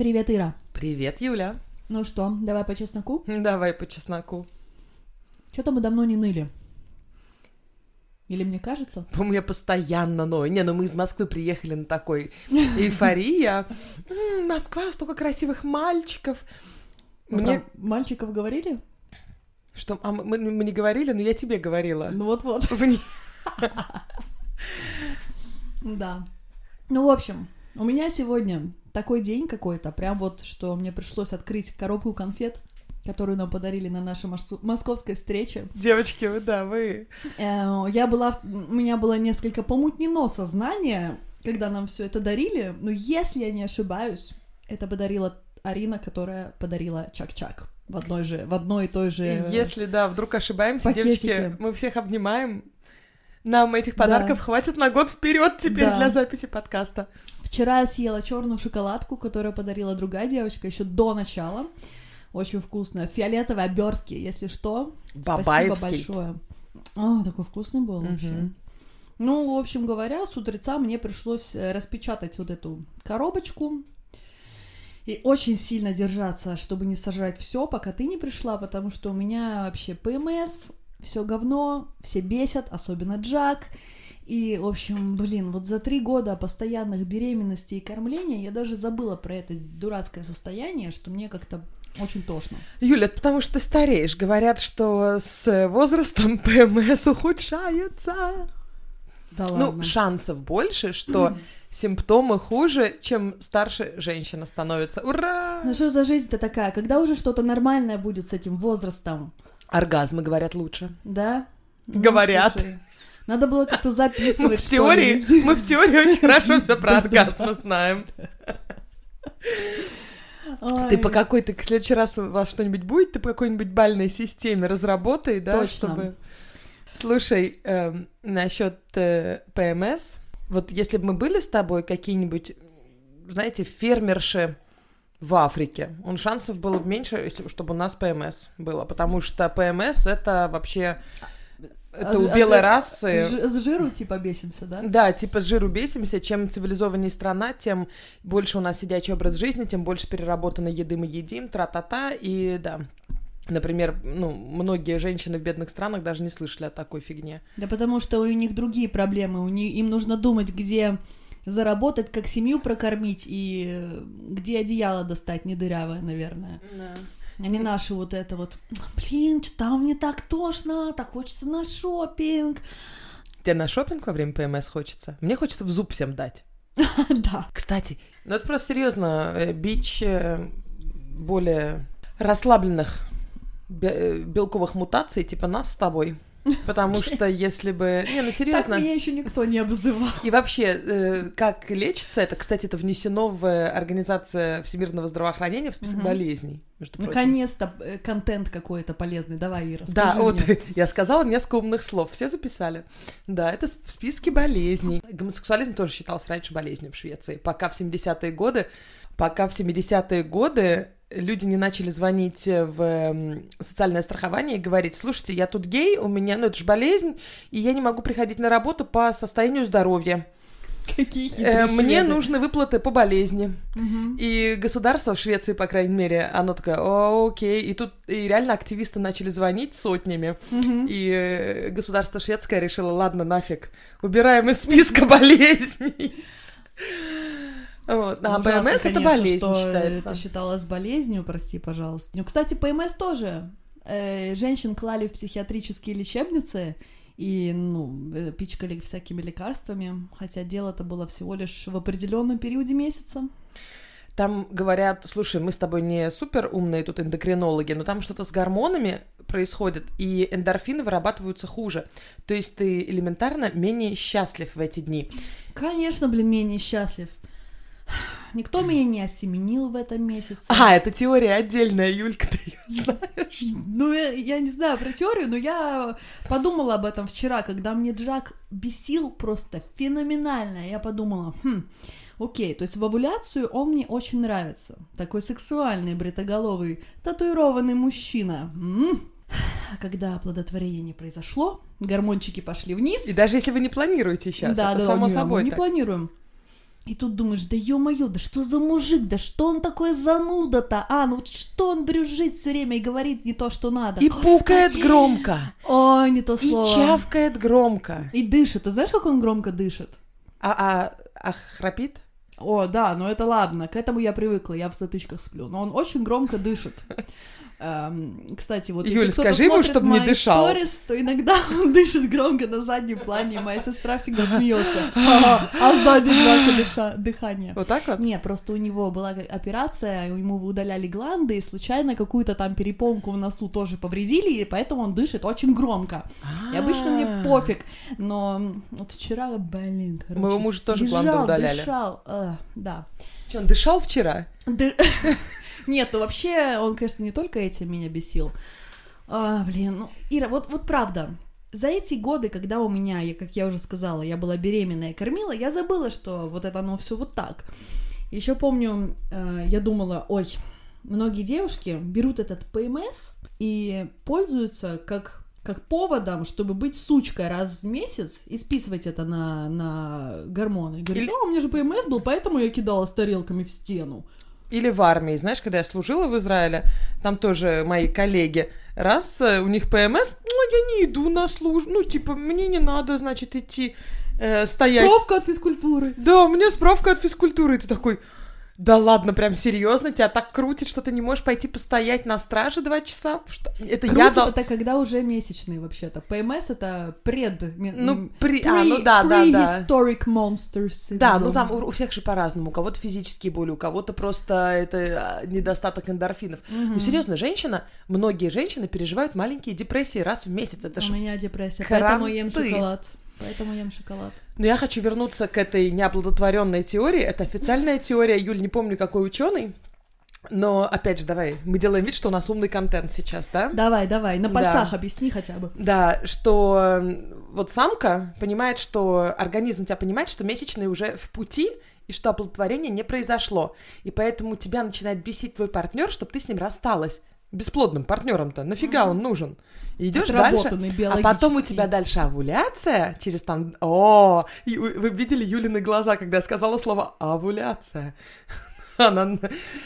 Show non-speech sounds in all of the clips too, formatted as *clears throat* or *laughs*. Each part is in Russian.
Привет, Ира. Привет, Юля. Ну что, давай по чесноку? Давай по чесноку. Что-то мы давно не ныли. Или мне кажется? По-моему, я постоянно ною. Не, ну мы из Москвы приехали на такой эйфория. Москва, столько красивых мальчиков. Мне... мальчиков говорили? Что, а мы, мы не говорили, но я тебе говорила. Ну вот-вот. *laughs* Да. Ну, в общем, у меня сегодня такой день какой-то, прям вот, что мне пришлось открыть коробку конфет, которую нам подарили на нашей мос- московской встрече. Девочки, вы, да, вы. Э, Я была, у меня было несколько помутнено сознание, когда нам все это дарили, но если я не ошибаюсь, это подарила Арина, которая подарила Чак-Чак в одной же, в одной и той же... Если, да, вдруг ошибаемся, пакетики. девочки, мы всех обнимаем. Нам этих Да. подарков хватит на год вперед теперь Да. для записи подкаста. Вчера я съела черную шоколадку, которую подарила другая девочка еще до начала. Очень вкусная. В фиолетовой обертке, если что. Спасибо Бабаевский. большое. А, такой вкусный был Мгм. вообще. Ну, в общем говоря, с утреца мне пришлось э, распечатать вот эту коробочку и очень сильно держаться, чтобы не сожрать все, пока ты не пришла, потому что у меня вообще ПМС, все говно, все бесят, особенно Джак. И, в общем, блин, вот за три года постоянных беременностей и кормления я даже забыла про это дурацкое состояние, что мне как-то очень тошно. Юля, это потому что ты стареешь. Говорят, что с возрастом ПМС ухудшается. Да Ну, шансов больше, что симптомы хуже, чем старше женщина становится. Ура! Ну что за жизнь-то такая? Когда уже что-то нормальное будет с этим возрастом? Оргазмы говорят лучше. Да? Ну, Говорят. слушай, надо было как-то *laughs* Мы записывать, в что теории, мы в теории очень *laughs* хорошо все про оргазмы знаем. Ты по какой-то, в следующий раз у вас что-нибудь будет, ты по какой-нибудь бальной системе разработай, да, Точно. чтобы... Слушай, насчет ПМС, вот если бы мы были с тобой какие-нибудь, знаете, фермерши в Африке, он шансов было бы меньше, если бы, чтобы у нас ПМС было, потому что ПМС это вообще это А у а белой ты расы. Ж- С жиру типа бесимся, да? Да, типа с жиру бесимся, чем цивилизованнее страна, тем больше у нас сидячий образ жизни, тем больше переработанной еды мы едим, тра-та-та, и да. Например, ну, многие женщины в бедных странах даже не слышали о такой фигне. Да потому что у них другие проблемы, у них, им нужно думать, где заработать, как семью прокормить и где одеяло достать, не дырявое, наверное. А не наши вот это вот, блин, что там мне так тошно, так хочется на шопинг. Тебе на шопинг во время ПМС хочется? Мне хочется в зуб всем дать. *laughs* Да. Кстати, ну это просто серьезно, э, бич э, более расслабленных э, белковых мутаций, типа нас с тобой. Потому что если бы... Не, ну Так серьезно. меня еще никто не обзывал. И вообще, э, как лечится это, кстати, это внесено в э, Организацию Всемирного здравоохранения в список Мгм. болезней, между прочим. Наконец-то э, контент какой-то полезный. Давай, Ира, Да, скажи вот мне. *laughs* я сказала несколько умных слов, все записали. Да, это в списке болезней. Гомосексуализм тоже считался раньше болезнью в Швеции, пока в 70-е годы, пока в 70-е годы люди не начали звонить в м, социальное страхование и говорить, слушайте, я тут гей, у меня, ну это же болезнь, и я не могу приходить на работу по состоянию здоровья. Какие Э, хитрые Мне шведы. нужны выплаты по болезни. Мгм. И государство в Швеции, по крайней мере, оно такое, «О, окей. И тут и реально активисты начали звонить сотнями. Мгм. И э, государство шведское решило, ладно, нафиг, убираем из списка *laughs* болезней. Вот. А Ужасно, ПМС это конечно, болезнь что считается. Это считалось болезнью, прости, пожалуйста. Ну, кстати, ПМС тоже. Э, женщин клали в психиатрические лечебницы и, ну, э, пичкали всякими лекарствами, хотя дело-то было всего лишь в определенном периоде месяца. Там говорят, слушай, мы с тобой не супер умные тут эндокринологи, но там что-то с гормонами происходит, и эндорфины вырабатываются хуже. То есть ты элементарно менее счастлив в эти дни. Конечно, блин, менее счастлив. Никто меня не осеменил в этом месяце. А, это теория отдельная, Юлька, ты ее знаешь. Ну, я, я не знаю про теорию, но я подумала об этом вчера, когда мне Джак бесил просто феноменально. Я подумала, хм, окей, то есть в овуляцию он мне очень нравится. Такой сексуальный, бритоголовый, татуированный мужчина. М. А когда оплодотворение не произошло, гормончики пошли вниз. И даже если вы не планируете сейчас, да, это да, само не, собой мы не так. планируем. И тут думаешь, да ё-моё, да что за мужик, да что он такой зануда-то, а, ну что он брюзжит все время и говорит не то, что надо. И пукает громко. Ой, не то И слово. чавкает громко. И дышит. Ты знаешь, как он громко дышит? А, а, а храпит? О, да, но это ладно, к этому я привыкла, я в затычках сплю. Но он очень громко дышит. Эм, Кстати, вот Юль, скажи ему, смотрит чтоб не дышал. сторис, то иногда *laughs* он дышит громко на заднем плане, и моя сестра всегда смеется. *laughs* А сзади дыша- дыхания. Вот так вот? Не, просто у него была операция, ему удаляли гланды, и случайно какую-то там перепонку в носу тоже повредили, и поэтому он дышит очень громко. И обычно мне А. пофиг, но вот вчера, блин, короче, Моего мужа тоже гланды удаляли. дышал, да. Че, он дышал вчера? *laughs* Нет, ну вообще, он, конечно, не только этим меня бесил. А, блин, ну, Ира, вот, вот правда, за эти годы, когда у меня, я, как я уже сказала, я была беременная и кормила, я забыла, что вот это оно все вот так. Еще помню, э, я думала, ой, многие девушки берут этот ПМС и пользуются как как поводом, чтобы быть сучкой раз в месяц и списывать это на, на гормоны. Говорит, Или- «А, у меня же ПМС был, поэтому я кидала с тарелками в стену. Или в армии, знаешь, когда я служила в Израиле, там тоже мои коллеги, раз э, у них ПМС, ну, я не иду на службу, ну, типа, мне не надо, значит, идти э, стоять. Справка от физкультуры. Да, у меня справка от физкультуры, и ты такой, да ладно, прям серьезно, тебя так крутит, что ты не можешь пойти постоять на страже два часа? Что? Это я Крутит дал... это когда уже месячные вообще-то. ПМС это пред... Ну, при... а, ну да, да, да. Prehistoric monsters. Да, ну там у, у всех же по-разному. У кого-то физические боли, у кого-то просто это а, недостаток эндорфинов. Ну, серьезно, женщина, многие женщины переживают маленькие депрессии раз в месяц. Это У ж... меня депрессия, Храм поэтому ем шоколад. Поэтому ем шоколад. Но я хочу вернуться к этой неоплодотворенной теории. Это официальная теория, Юль, не помню, какой ученый. Но, опять же, давай, мы делаем вид, что у нас умный контент сейчас, да? Давай, давай, на Да. пальцах объясни хотя бы. Да, что вот самка понимает, что организм тебя понимает, что месячные уже в пути, и что оплодотворение не произошло. И поэтому тебя начинает бесить твой партнер, чтобы ты с ним рассталась. Бесплодным партнером-то. Нафига он нужен? И идешь дальше. А потом у тебя дальше овуляция через там... О, и вы вы видели Юлины глаза, когда я сказала слово овуляция. *laughs* Она...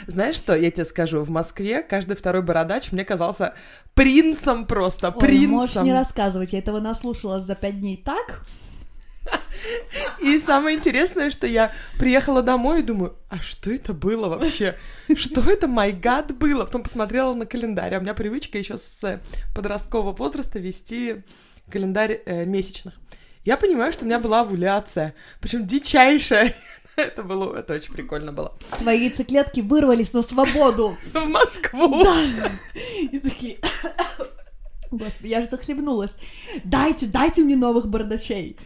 Знаешь что, я тебе скажу, в Москве каждый второй бородач мне казался принцем просто, Ой, принцем. можешь не рассказывать, я этого наслушалась за пять дней так. И самое интересное, что я приехала домой и думаю, а что это было вообще? Что это, май гад, было? Потом посмотрела на календарь. А у меня привычка еще с подросткового возраста вести календарь э, месячных. Я понимаю, что у меня была овуляция, причем дичайшая. *laughs* Это было, это очень прикольно было. Твои яйцеклетки вырвались на свободу. *laughs* В Москву. И такие... *coughs* Господи, я же захлебнулась. Дайте, дайте мне новых бардачей.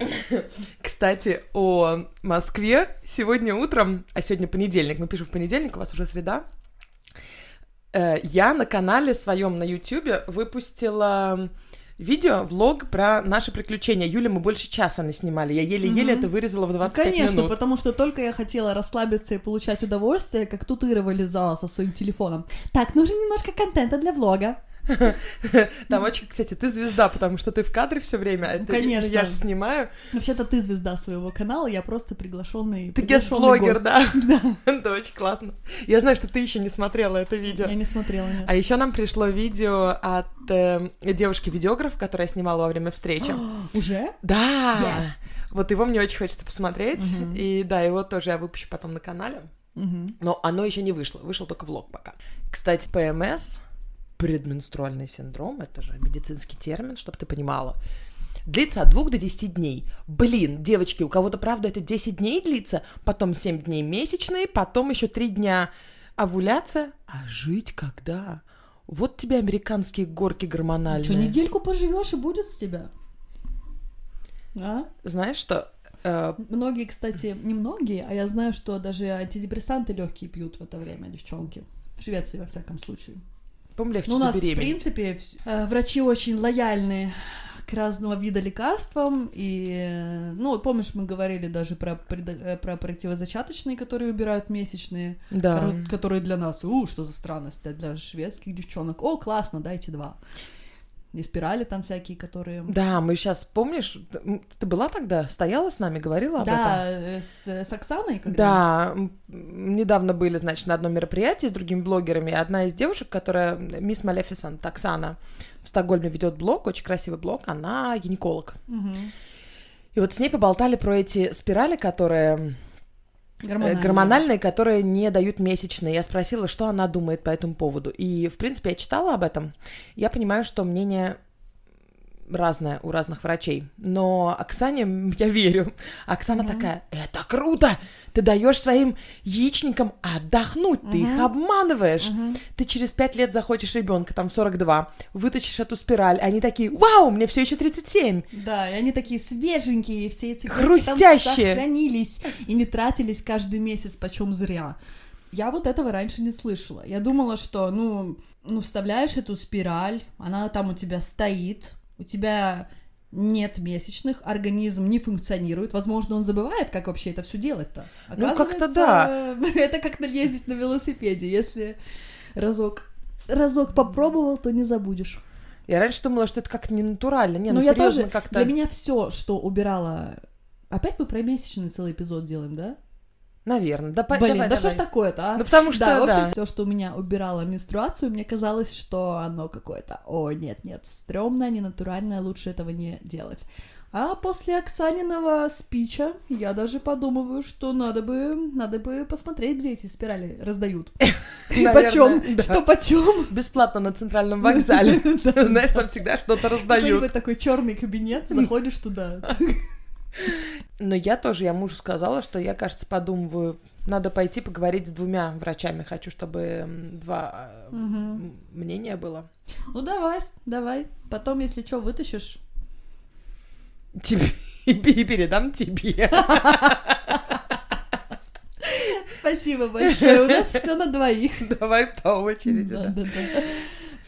*laughs* Кстати, о Москве. Сегодня утром, а сегодня понедельник, мы пишем в понедельник, у вас уже среда. Э, Я на канале своем на Ютубе выпустила видео, влог про наши приключения. Юля, мы больше часа наснимали. Я еле-еле Мгм. это вырезала в 25 Конечно, минут. потому что только я хотела расслабиться и получать удовольствие, как тут Ира вылезала со своим телефоном. Так, нужно немножко контента для влога. *laughs* Там очень, кстати, ты звезда, потому что ты в кадре все время. а это- конечно. Я же снимаю. Вообще-то ты звезда своего канала, я просто приглашенный. Ты гест-блогер, гость. да? *laughs* *laughs* Это очень классно. Я знаю, что ты еще не смотрела это видео. Я не смотрела, нет. А еще нам пришло видео от э, девушки-видеограф, которая снимала во время встречи. *gasps* Уже? Да! Yes. Вот его мне очень хочется посмотреть. Мгм. И да, его тоже я выпущу потом на канале. Мгм. Но оно еще не вышло. Вышел только влог пока. Кстати, ПМС, предменструальный синдром, это же медицинский термин, чтобы ты понимала. Длится от 2 до 10 дней. Блин, девочки, у кого-то, правда, это 10 дней длится, потом 7 дней месячные, потом еще 3 дня овуляция. А жить когда? Вот тебе американские горки гормональные. Что, недельку поживешь и будет с тебя? А? Знаешь что? Э, Многие, кстати, не многие, а я знаю, что даже антидепрессанты легкие пьют в это время, девчонки. В Швеции, во всяком случае. Легче Ну, у нас, в принципе, э, врачи очень лояльны к разного вида лекарствам. И, э, ну, помнишь, мы говорили даже про, э, про противозачаточные, которые убирают месячные, Да. которые для нас, у, что за странность, а для шведских девчонок, о, классно, дайте два. И спирали там всякие, которые... Да, мы сейчас, помнишь, ты была тогда, стояла с нами, говорила об этом? Да, э, с, с Оксаной, когда... Да, недавно были, значит, на одном мероприятии с другими блогерами. Одна из девушек, которая, мисс Малефисант, Оксана, в Стокгольме ведет блог, очень красивый блог, она гинеколог. Мгм. И вот с ней поболтали про эти спирали, которые э, Гормональные. гормональные, которые не дают месячные. Я спросила, что она думает по этому поводу. И, в принципе, я читала об этом. Я понимаю, что мнение разное у разных врачей. Но Оксане я верю. Оксана Мгм. такая, это круто! Ты даешь своим яичникам отдохнуть, ты их обманываешь. Мгм. Ты через пять лет захочешь ребенка, там в 42, вытащишь эту спираль, они такие, вау, мне все еще 37. Да, и они такие свеженькие, все эти Хрустящие. там сохранились и не тратились каждый месяц почем зря. Я вот этого раньше не слышала. Я думала, что, ну, ну, вставляешь эту спираль, она там у тебя стоит, у тебя нет месячных, организм не функционирует. Возможно, он забывает, как вообще это все делать-то. Ну, как-то Оказывается, *laughs* Это как ездить на велосипеде. Если разок, разок попробовал, то не забудешь. Я раньше думала, что это как-то не натурально. Не, ну, Ну, я тоже, как-то... для меня все, что убирала... Опять мы про месячный целый эпизод делаем, да? Наверное. Да, Блин, давай, да что давай. ж такое-то, а? Ну, потому что, да, в общем, да. все, что у меня убирало менструацию, мне казалось, что оно какое-то, о, нет-нет, стрёмное, ненатуральное, лучше этого не делать. А после Оксаниного спича я даже подумываю, что надо бы, надо бы посмотреть, где эти спирали раздают. *laughs* И почем, что почем. Бесплатно на центральном вокзале. *laughs* Знаешь, там всегда что-то раздают. Какой-нибудь такой черный кабинет, заходишь туда. *laughs* Но я тоже, я мужу сказала, что я, кажется, подумываю, надо пойти поговорить с двумя врачами. Хочу, чтобы два м, мнения было. Ну давай, давай. Потом, если что, вытащишь. Тебе *laughs* и пе- и передам тебе. Спасибо большое. У нас все на двоих. Давай по очереди. Да, да. да, да.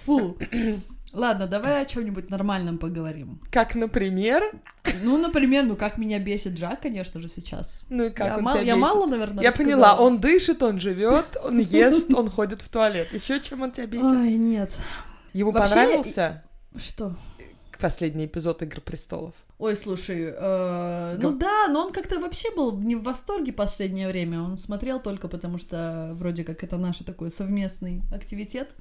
Фу. *clears throat* Ладно, давай о чем-нибудь нормальном поговорим. Как, например, Ну, например, ну как меня бесит Джак, конечно же, сейчас. ну и как я он мало, тебя я бесит? мало, наверное, Я поняла, рассказала. он дышит, он живет, он ест, он ходит в туалет. Еще чем он тебя бесит? Ой, нет. Ему Вообще, понравился Что? Последний эпизод Игр престолов? Ой, слушай, э, ну да, но он как-то вообще был не в восторге последнее время. Он смотрел только потому, что вроде как это наш такой совместный активитет.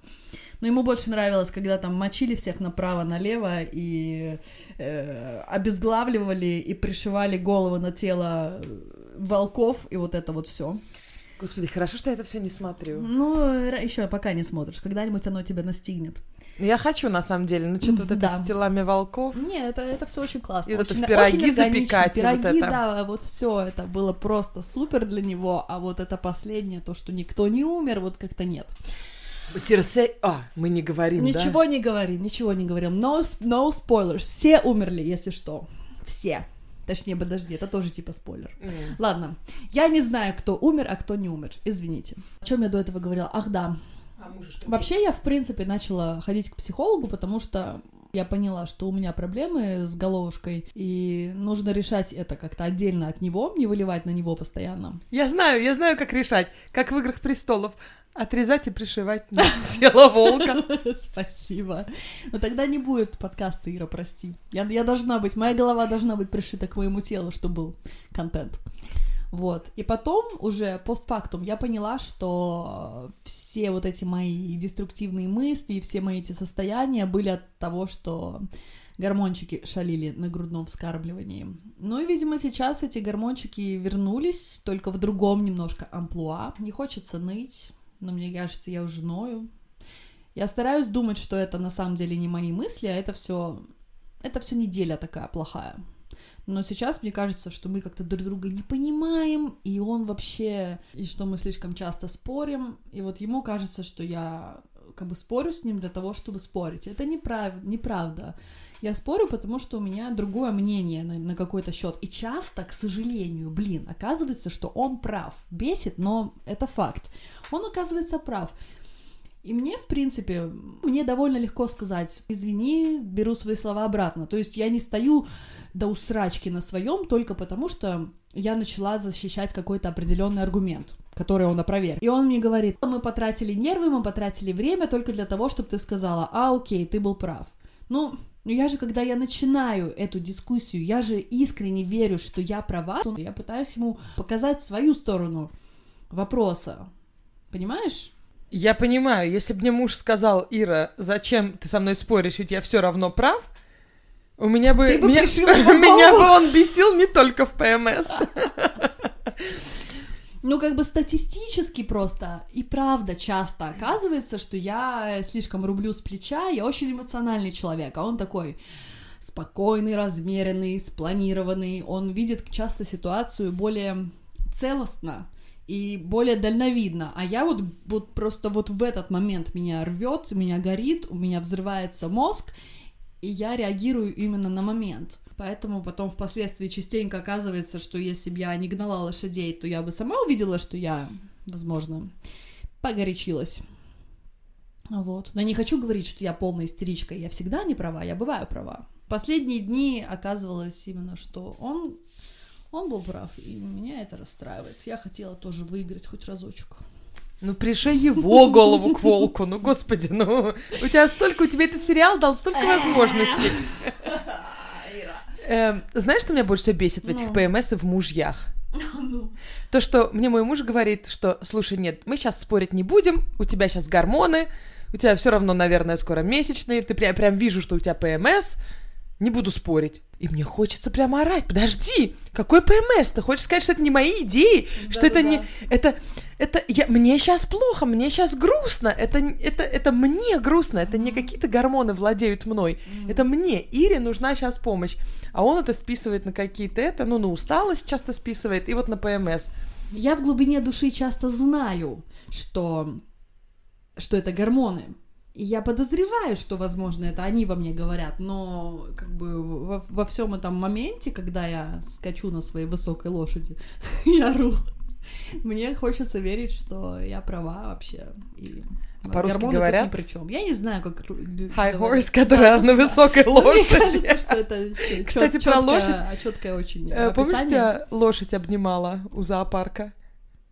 Но ему больше нравилось, когда там мочили всех направо-налево и э, обезглавливали и пришивали головы на тело э, волков и вот это вот все. Господи, хорошо, что я это все не смотрю. Ну, еще пока не смотришь, когда-нибудь оно тебя настигнет. Я хочу, на самом деле, ну что-то вот это Да. с телами волков. Не, это, это все очень классно. И вот это очень, в пироги очень запекать, и вот Пироги, это. да, вот все это было просто супер для него, а вот это последнее, то, что никто не умер, вот как-то нет. Серсей... А, мы не говорим, да? ничего не говорим, ничего не говорим. No, no spoilers. Все умерли, если что. Все. Точнее, подожди, это тоже типа спойлер. М. Ладно, я не знаю, кто умер, а кто не умер. Извините. О чем я до этого говорила? Ах, да. А мужа что? Вообще я, в принципе, начала ходить к психологу, потому что я поняла, что у меня проблемы с головушкой, и нужно решать это как-то отдельно от него, не выливать на него постоянно. Я знаю, я знаю, как решать. Как в Играх престолов. Отрезать и пришивать на *laughs* тело волка. *laughs* Спасибо. Но тогда не будет подкаста, Ира, прости. Я, я должна быть, моя голова должна быть пришита к моему телу, чтобы был контент. Вот. И потом уже постфактум я поняла, что все вот эти мои деструктивные мысли, все мои эти состояния были от того, что гормончики шалили на грудном вскармливании. Ну и, видимо, сейчас эти гормончики вернулись, только в другом немножко амплуа. Не хочется ныть, но мне кажется, я уже ною. Я стараюсь думать, что это на самом деле не мои мысли, а это все, это все неделя такая плохая. Но сейчас мне кажется, что мы как-то друг друга не понимаем, и он вообще, и что мы слишком часто спорим, и вот ему кажется, что я как бы спорю с ним для того, чтобы спорить. Это неправ... неправда. Я спорю, потому что у меня другое мнение на, на какой-то счет. И часто, к сожалению, блин, оказывается, что он прав. Бесит, но это факт. Он оказывается прав. И мне, в принципе, мне довольно легко сказать, извини, беру свои слова обратно. То есть я не стою до усрачки на своем только потому, что я начала защищать какой-то определенный аргумент, который он опроверг. И он мне говорит, мы потратили нервы, мы потратили время только для того, чтобы ты сказала, а, окей, ты был прав. Ну, но я же, когда я начинаю эту дискуссию, я же искренне верю, что я права, то я пытаюсь ему показать свою сторону вопроса. Понимаешь? Я понимаю, если бы мне муж сказал, Ира, зачем ты со мной споришь, ведь я все равно прав, у меня бы... Ты бы меня, *laughs* меня бы он бесил не только в ПМС. *laughs* Ну, как бы статистически просто и правда часто оказывается, что я слишком рублю с плеча, я очень эмоциональный человек, а он такой спокойный, размеренный, спланированный, он видит часто ситуацию более целостно и более дальновидно, а я вот, вот просто вот в этот момент меня рвет, меня горит, у меня взрывается мозг, и я реагирую именно на момент. Поэтому потом впоследствии частенько оказывается, что если бы я не гнала лошадей, то я бы сама увидела, что я, возможно, погорячилась. Вот. Но я не хочу говорить, что я полная истеричка. Я всегда не права, я бываю права. Последние дни оказывалось именно, что он, он был прав, и меня это расстраивает. Я хотела тоже выиграть хоть разочек. Ну, пришей его голову к волку, ну, господи, ну, у тебя столько, у тебя этот сериал дал столько возможностей. Эм, знаешь, что меня больше всего бесит в этих Ну. ПМС и в мужьях? Ну, То, что мне мой муж говорит, что, слушай, нет, мы сейчас спорить не будем, у тебя сейчас гормоны, у тебя все равно, наверное, скоро месячные, ты прям, прям вижу, что у тебя ПМС, не буду спорить. И мне хочется прямо орать, подожди, какой ПМС? Ты хочешь сказать, что это не мои идеи, что это не... Это, это я, мне сейчас плохо, мне сейчас грустно, это, это, это мне грустно, это не какие-то гормоны владеют мной, это мне, Ире нужна сейчас помощь. А он это списывает на какие-то это, ну, на усталость часто списывает, и вот на ПМС. Я в глубине души часто знаю, что, что это гормоны. И я подозреваю, что, возможно, это они во мне говорят, но как бы во, во всем этом моменте, когда я скачу на своей высокой лошади, *laughs* я ору. Мне хочется верить, что я права вообще. И А по-русски говорят? ни при чем. Я не знаю, как ру- High horse, которая Да, на да. высокой Ну, Мне лошади. кажется, что это Кстати, чёткое- про лошадь. а, чёткое очень Э, Помнишь, тебя лошадь обнимала у зоопарка?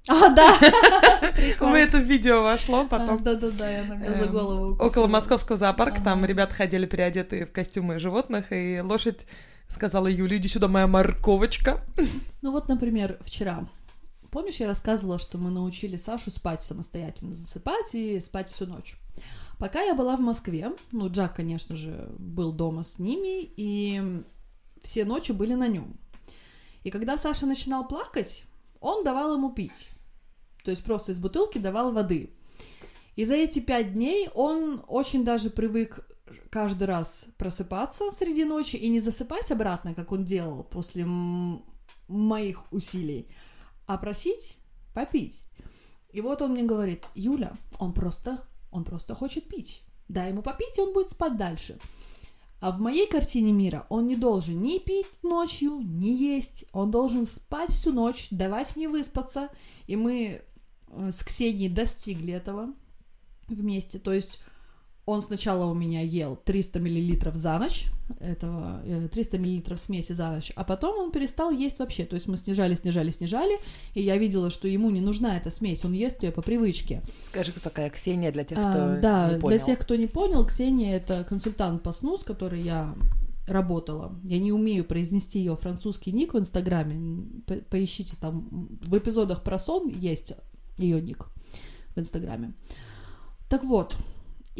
А, да! *laughs* Прикольно. меня это видео вошло потом. Да, да, да, я на меня за Эм, голову. Около московского зоопарка там ребята ходили переодетые в костюмы животных, и лошадь сказала Юле, иди сюда, моя морковочка. Ну вот, например, вчера. Помнишь, я рассказывала, что мы научили Сашу спать самостоятельно, засыпать и спать всю ночь. Пока я была в Москве, ну, Джак, конечно же, был дома с ними, и все ночи были на нем. И когда Саша начинал плакать, он давал ему пить. То есть просто из бутылки давал воды. И за эти пять дней он очень даже привык каждый раз просыпаться среди ночи и не засыпать обратно, как он делал после моих усилий, а просить попить. И вот он мне говорит, Юля, он просто, он просто хочет пить. Дай ему попить, и он будет спать дальше. А в моей картине мира он не должен ни пить ночью, ни есть. Он должен спать всю ночь, давать мне выспаться. И мы э, с Ксенией достигли этого вместе. То есть он сначала у меня ел 300 миллилитров за ночь, этого, э, 300 миллилитров смеси за ночь, а потом он перестал есть вообще. То есть мы снижали, снижали, снижали, и я видела, что ему не нужна эта смесь, он ест ее по привычке. Скажи, кто такая Ксения для тех, А, кто да, не понял. для тех, кто не понял, Ксения это консультант по СНУ, с которой я работала. Я не умею произнести ее французский ник в Инстаграме. По- Поищите там в эпизодах про сон есть ее ник в Инстаграме. Так вот,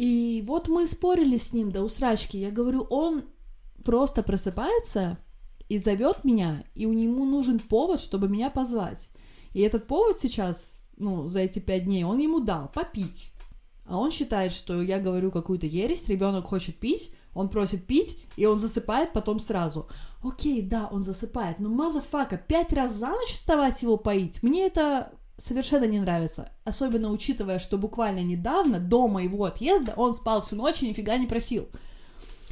и вот мы спорили с ним до усрачки. Я говорю, он просто просыпается и зовет меня, и у него нужен повод, чтобы меня позвать. И этот повод сейчас, ну, за эти пять дней, он ему дал попить. А он считает, что я говорю какую-то ересь, ребенок хочет пить, он просит пить, и он засыпает потом сразу. Окей, да, он засыпает, но motherfucker, пять раз за ночь вставать его поить, мне это совершенно не нравится. Особенно учитывая, что буквально недавно, до моего отъезда, он спал всю ночь и нифига не просил.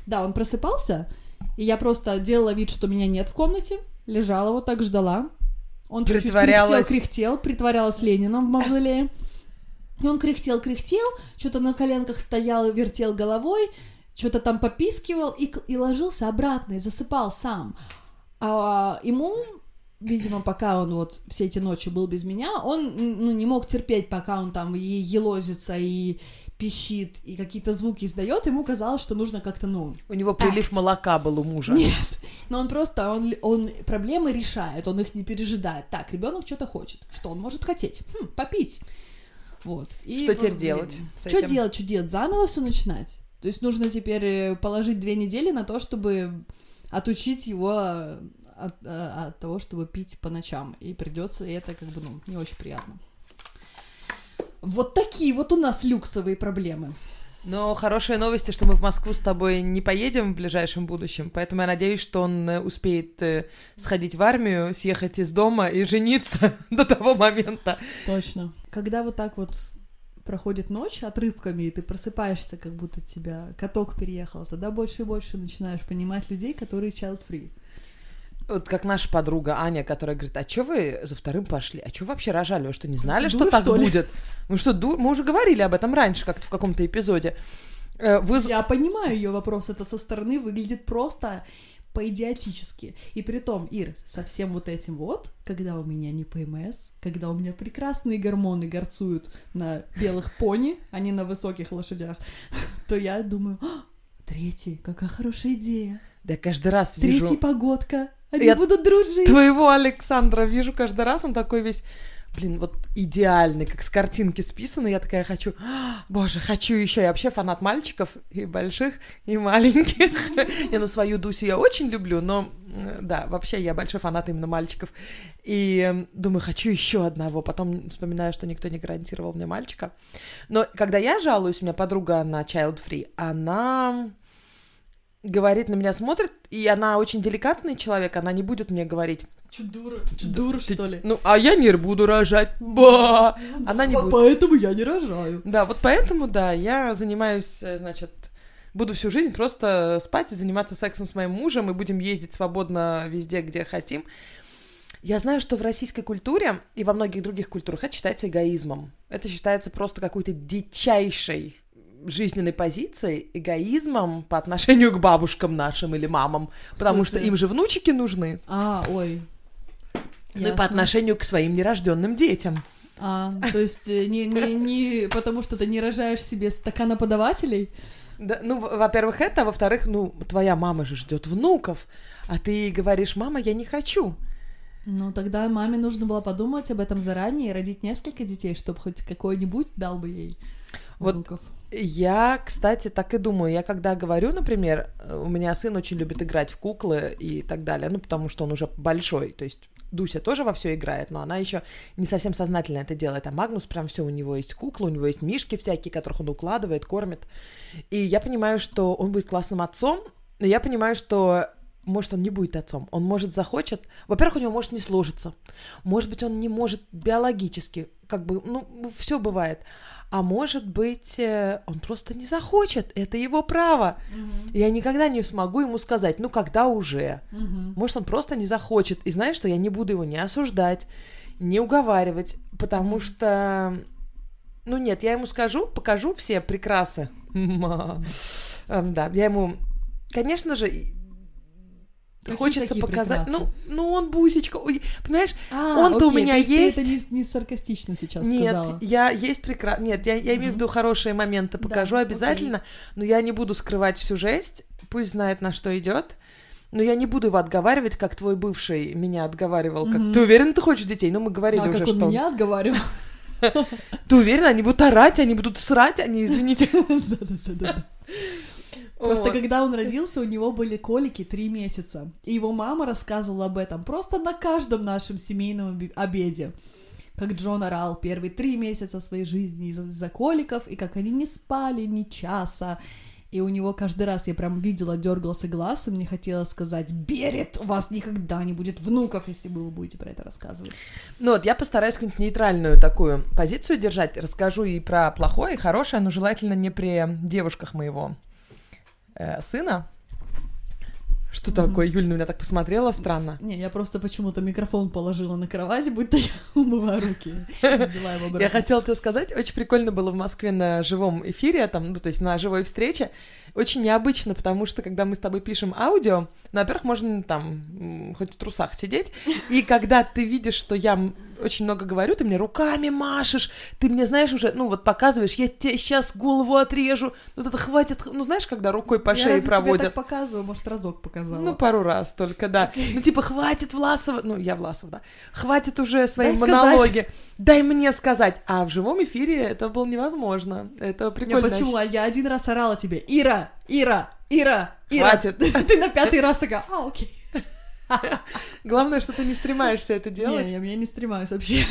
Да, он просыпался, и я просто делала вид, что меня нет в комнате, лежала вот так, ждала. Он Притворялась. кряхтел, кряхтел, притворялась Лениным в мавзолее. И он кряхтел, кряхтел, что-то на коленках стоял и вертел головой, что-то там попискивал и, и ложился обратно, и засыпал сам. А ему видимо, пока он вот все эти ночи был без меня, он ну, не мог терпеть, пока он там и елозится, и пищит, и какие-то звуки издает, ему казалось, что нужно как-то, ну... У него прилив act. молока был у мужа. Нет, но он просто, он, он проблемы решает, он их не пережидает. Так, ребенок что-то хочет. Что он может хотеть? Хм, попить. Вот. И, Что теперь блин, делать Что делать, что делать? Заново все начинать? То есть нужно теперь э, положить две недели на то, чтобы отучить его от, э, от того, чтобы пить по ночам. И придется, и это как бы, ну, не очень приятно. Вот такие вот у нас люксовые проблемы. Но хорошие новости, что мы в Москву с тобой не поедем в ближайшем будущем, поэтому я надеюсь, что он э, успеет э, сходить в армию, съехать из дома и жениться *laughs* до того момента. Точно. Когда вот так вот проходит ночь отрывками, и ты просыпаешься, как будто тебя каток переехал, тогда больше и больше начинаешь понимать людей, которые child-free. Вот как наша подруга Аня, которая говорит, а чё вы за вторым пошли? А вы вообще рожали? Вы что, не знали, что Дуры, так что ли?» будет? Ну что, ду- мы уже говорили об этом раньше как-то в каком-то эпизоде. Э, Вы... Я понимаю ее вопрос, это со стороны выглядит просто по-идиотически. И при том, Ир, со всем вот этим вот, когда у меня не ПМС, когда у меня прекрасные гормоны горцуют на белых пони, а не на высоких лошадях, *laughs* то я думаю, «А, третий, какая хорошая идея. Да каждый раз вижу Третий погодка, они Я будут дружить. твоего Александра, вижу каждый раз, он такой весь, блин, вот идеальный, как с картинки списанный. Я такая хочу, «А, боже, хочу еще. Я вообще фанат мальчиков и больших, и маленьких. *laughs* Я, ну, свою Дусю я очень люблю, но, э, да, вообще я большой фанат именно мальчиков. И э, думаю, хочу еще одного. Потом вспоминаю, что никто не гарантировал мне мальчика. Но когда я жалуюсь, у меня подруга на child free, она говорит на меня, смотрит, и она очень деликатный человек, она не будет мне говорить, Чё, дура? Чё, дура, ты- что ли? Ну, а я не буду рожать. Ба! Она не будет. Поэтому я не рожаю. Да, вот поэтому, да, я занимаюсь, э, значит, буду всю жизнь просто спать и заниматься сексом с моим мужем, и будем ездить свободно везде, где хотим. Я знаю, что в российской культуре и во многих других культурах это считается эгоизмом. Это считается просто какой-то дичайшей жизненной позицией, эгоизмом по отношению к бабушкам нашим или мамам, потому что им же внучики нужны. А, ой. Ну и по Ясно. отношению к своим нерожденным детям. А, то есть э, не, не, не потому что ты не рожаешь себе стаканоподавателей? Да, ну, во- во-первых, это, а во-вторых, ну, твоя мама же ждет внуков, а ты ей говоришь, мама, я не хочу. Ну, тогда маме нужно было подумать об этом заранее и родить несколько детей, чтобы хоть какой-нибудь дал бы ей Вот внуков. Я, кстати, так и думаю. Я когда говорю, например, э, у меня сын очень любит играть в куклы и так далее, ну, потому что он уже большой, то есть Дуся тоже во все играет, но она еще не совсем сознательно это делает. А Магнус прям все, у него есть куклы, у него есть мишки всякие, которых он укладывает, кормит. И я понимаю, что он будет классным отцом, но я понимаю, что может, он не будет отцом. Он может захочет. Во-первых, у него может не сложиться. Может быть, он не может биологически, как бы, ну, все бывает. А может быть, э, он просто не захочет. Это его право. Я никогда не смогу ему сказать, ну, когда уже. Мгм. Может, он просто не захочет. И знаешь, что я не буду его не осуждать, не уговаривать, потому что... Ну нет, я ему скажу, покажу все прекрасы. *laughs* Эм, Да, я ему, конечно же, Какие хочется показать. прекрасы? Ну, ну он бусечка. Ой, понимаешь, А, Он-то у окей, меня то есть. есть. Ты это не, не саркастично сейчас нет, сказала. я есть прекрасно. Нет, я, я имею в виду хорошие моменты, Да, покажу окей. обязательно, но я не буду скрывать всю жесть. Пусть знает, на что идет. Но я не буду его отговаривать, как твой бывший меня отговаривал. Как, Мгм. ты уверен, ты хочешь детей? Ну, мы говорили а уже, как он что... меня отговаривал. *laughs* Ты уверена, они будут орать, они будут срать, они, извините. *laughs* Да-да-да. Просто Вот. когда он родился, у него были колики три месяца. И его мама рассказывала об этом просто на каждом нашем семейном обеде. Как Джон орал первые три месяца своей жизни из-за из-за коликов, и как они не спали ни часа. И у него каждый раз я прям видела, дергался глаз, и мне хотелось сказать, Берет, у вас никогда не будет внуков, если вы будете про это рассказывать. Ну вот, я постараюсь какую-нибудь нейтральную такую позицию держать. Расскажу и про плохое, и хорошее, но желательно не при девушках моего э, сына. Что такое? Юль на меня так посмотрела странно. Не, я просто почему-то микрофон положила на кровать, будто я *laughs* умываю руки. Взяла его Я хотела тебе сказать, очень прикольно было в Москве на живом эфире, там, ну, то есть на живой встрече. Очень необычно, потому что, когда мы с тобой пишем аудио, ну, во-первых, можно там хоть в трусах сидеть, и когда ты видишь, что я очень много говорю, ты мне руками машешь, ты мне, знаешь, уже, ну, вот показываешь, я тебе сейчас голову отрежу, вот это хватит, ну, знаешь, когда рукой по Я шее проводят. так показываю, может, разок показала. Ну, пару раз только, да. Ну, типа, хватит Власова, ну, я Власов, да. Хватит уже свои Дай сказать. монологи. Дай мне сказать. А в живом эфире это было невозможно. Это прикольно. почему? А я один раз орала тебе. Ира, Ира, Ира, Ира. Хватит. Ты на пятый раз такая, а, окей. *laughs* Главное, что ты не стремаешься это делать. я, я не стремаюсь вообще.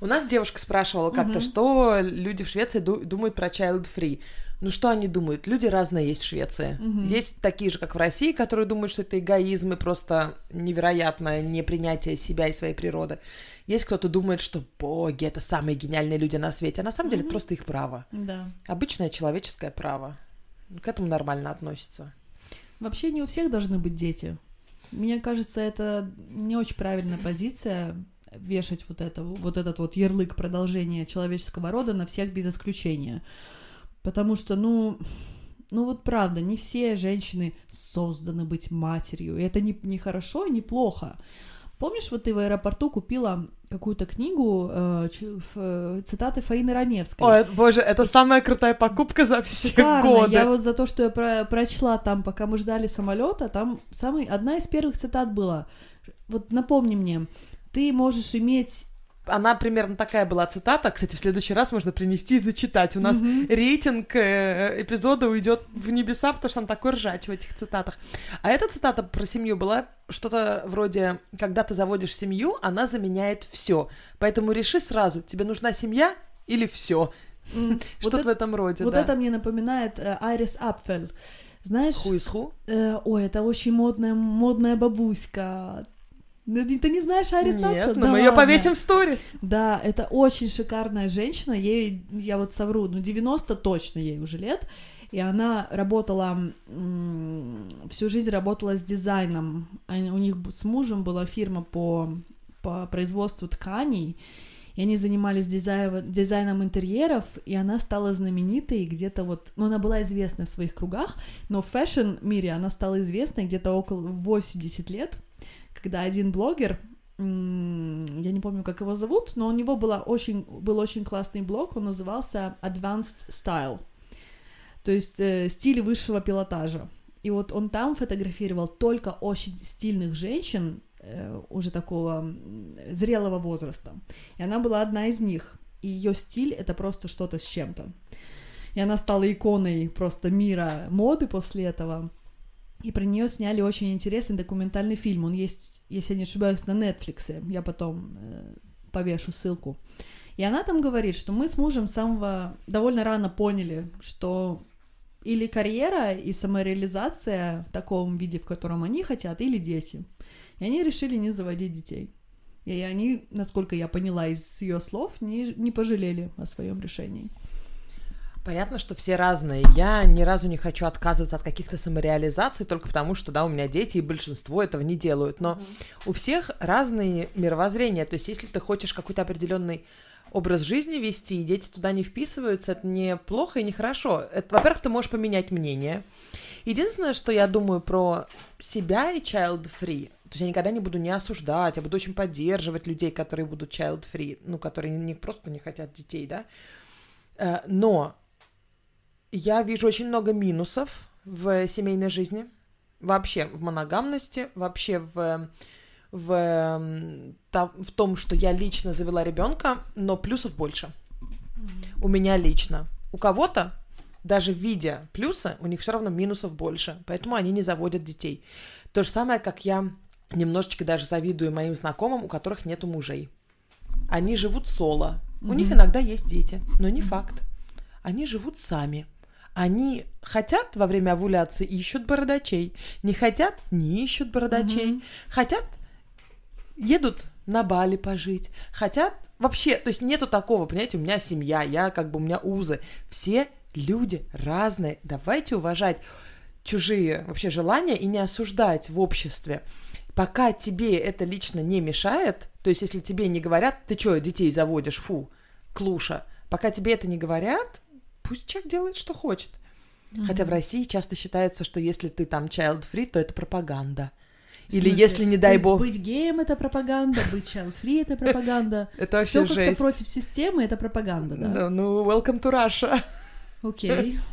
У нас девушка спрашивала как-то, что люди в Швеции ду- думают про child free. Ну что они думают? Люди разные есть в Швеции. Есть такие же, как в России, которые думают, что это эгоизм и просто невероятное непринятие себя и своей природы. Есть кто-то думает, что боги это самые гениальные люди на свете, а на самом деле это просто их право. Да. Обычное человеческое право. К этому нормально относится. Вообще не у всех должны быть дети. Мне кажется, это не очень правильная позиция вешать вот, это, вот этот вот ярлык продолжения человеческого рода на всех без исключения. Потому что, ну, ну вот правда, не все женщины созданы быть матерью. И это не, не хорошо и не плохо. Помнишь, вот ты в аэропорту купила какую-то книгу, э, ч- ф- э, цитаты Фаины Раневской. Ой, боже, это самая крутая покупка за все Шикарно. годы. Я вот за то, что я про- прочла там, пока мы ждали самолета, там самый, одна из первых цитат была. Вот напомни мне, ты можешь иметь... Она примерно такая была цитата. Кстати, в следующий раз можно принести и зачитать. У нас Мгм. рейтинг э, эпизода уйдет в небеса, потому что там такой ржач в этих цитатах. А эта цитата про семью была что-то вроде «Когда ты заводишь семью, она заменяет все. Поэтому реши сразу, тебе нужна семья или все. *laughs* Что-то в этом роде, Вот это мне напоминает э, Айрис Апфель. Знаешь, Ху из ху? э, ой, это очень модная, модная бабуська. Ну, Ты ты не знаешь Айрис Нет, но Да мы ее повесим в сторис. Да, это очень шикарная женщина, ей, я вот совру, ну 90 точно ей уже лет, и она работала, всю жизнь работала с дизайном, Они- у них с мужем была фирма по, по производству тканей, и они занимались дизайн, дизайном интерьеров, и она стала знаменитой где-то вот, ну, она была известна в своих кругах, но в фэшн-мире она стала известной где-то около 80 лет, когда один блогер, я не помню, как его зовут, но у него была очень, был очень классный блог, он назывался Advanced Style, то есть э, стиль высшего пилотажа. И вот он там фотографировал только очень стильных женщин, э, уже такого зрелого возраста. И она была одна из них. И ее стиль это просто что-то с чем-то. И она стала иконой просто мира моды после этого. И про нее сняли очень интересный документальный фильм. Он есть, если я не ошибаюсь, на Netflix. Я потом э, повешу ссылку. И она там говорит, что мы с мужем с самого довольно рано поняли, что или карьера и самореализация в таком виде, в котором они хотят, или дети. И они решили не заводить детей. И они, насколько я поняла из ее слов, не, не пожалели о своем решении. Понятно, что все разные. Я ни разу не хочу отказываться от каких-то самореализаций только потому, что, да, у меня дети, и большинство этого не делают. Но у всех разные мировоззрения. То есть, если ты хочешь какой-то определенный образ жизни вести, и дети туда не вписываются, это не плохо и не хорошо. Это, во-первых, ты можешь поменять мнение. Единственное, что я думаю про себя и child free, то есть я никогда не буду не осуждать, я буду очень поддерживать людей, которые будут child free, ну, которые не просто не хотят детей, да. Э, Но я вижу очень много минусов в семейной жизни, вообще в моногамности, вообще в, в, в том, что я лично завела ребенка, но плюсов больше. У меня лично. У кого-то, даже видя плюсы, у них все равно минусов больше, поэтому они не заводят детей. То же самое, как я немножечко даже завидую моим знакомым, у которых нету мужей. Они живут соло. У них иногда есть дети, но не факт. Они живут сами. Они хотят во время овуляции ищут бородачей. Не хотят не ищут бородачей. Хотят едут на Бали пожить. Хотят вообще, то есть нету такого, понимаете, у меня семья, я как бы у меня узы. Все люди разные. Давайте уважать. чужие вообще желания и не осуждать в обществе. Пока тебе это лично не мешает, то есть если тебе не говорят, ты что, детей заводишь, фу, клуша, пока тебе это не говорят, пусть человек делает, что хочет. Mm-hmm. Хотя в России часто считается, что если ты там child-free, то это пропаганда. Или если, не дай бог... быть геем — это пропаганда, быть child-free — это пропаганда. *laughs* Это вообще Все как-то против системы — это пропаганда, да? Ну, welcome to Russia. Окей. *laughs*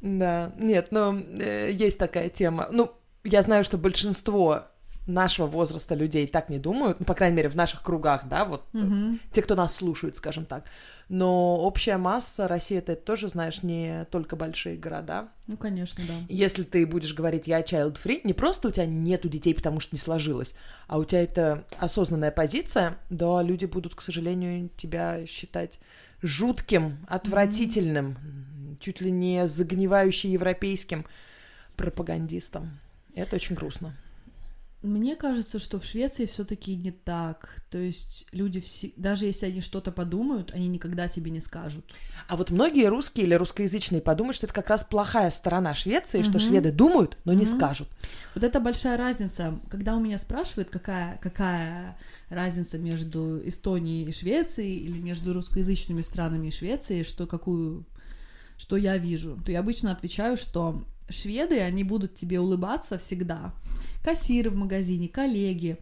Да, нет, но э, есть такая тема. Ну, я знаю, что большинство нашего возраста людей так не думают, ну, по крайней мере, в наших кругах, да, вот угу. те, кто нас слушают, скажем так. Но общая масса России, это тоже, знаешь, не только большие города. Ну, конечно, да. Если ты будешь говорить «я child-free», не просто у тебя нету детей, потому что не сложилось, а у тебя это осознанная позиция, да, люди будут, к сожалению, тебя считать жутким, отвратительным, mm чуть ли не загнивающим европейским пропагандистом. Это очень грустно. Мне кажется, что в Швеции все-таки не так. То есть люди, все, даже если они что-то подумают, они никогда тебе не скажут. А вот многие русские или русскоязычные подумают, что это как раз плохая сторона Швеции, mm-hmm. что шведы думают, но не скажут. Вот это большая разница. Когда у меня спрашивают, какая, какая разница между Эстонией и Швецией или между русскоязычными странами и Швецией, что какую что я вижу, то я обычно отвечаю, что шведы, они будут тебе улыбаться всегда. Кассиры в магазине, коллеги.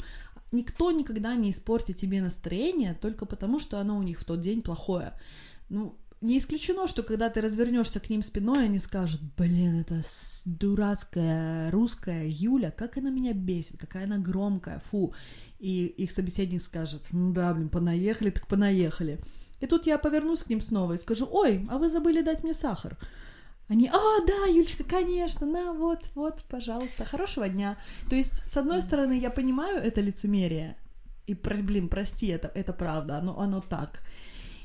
Никто никогда не испортит тебе настроение только потому, что оно у них в тот день плохое. Ну, не исключено, что когда ты развернешься к ним спиной, они скажут, блин, это дурацкая русская Юля, как она меня бесит, какая она громкая, фу. И их собеседник скажет, ну да, блин, понаехали, так понаехали. И тут я повернусь к ним снова и скажу, ой, а вы забыли дать мне сахар. Они, а, да, Юлечка, конечно, на, вот, вот, пожалуйста, хорошего дня. То есть, с одной стороны, я понимаю это лицемерие, и, блин, прости, это, это правда, оно, оно так.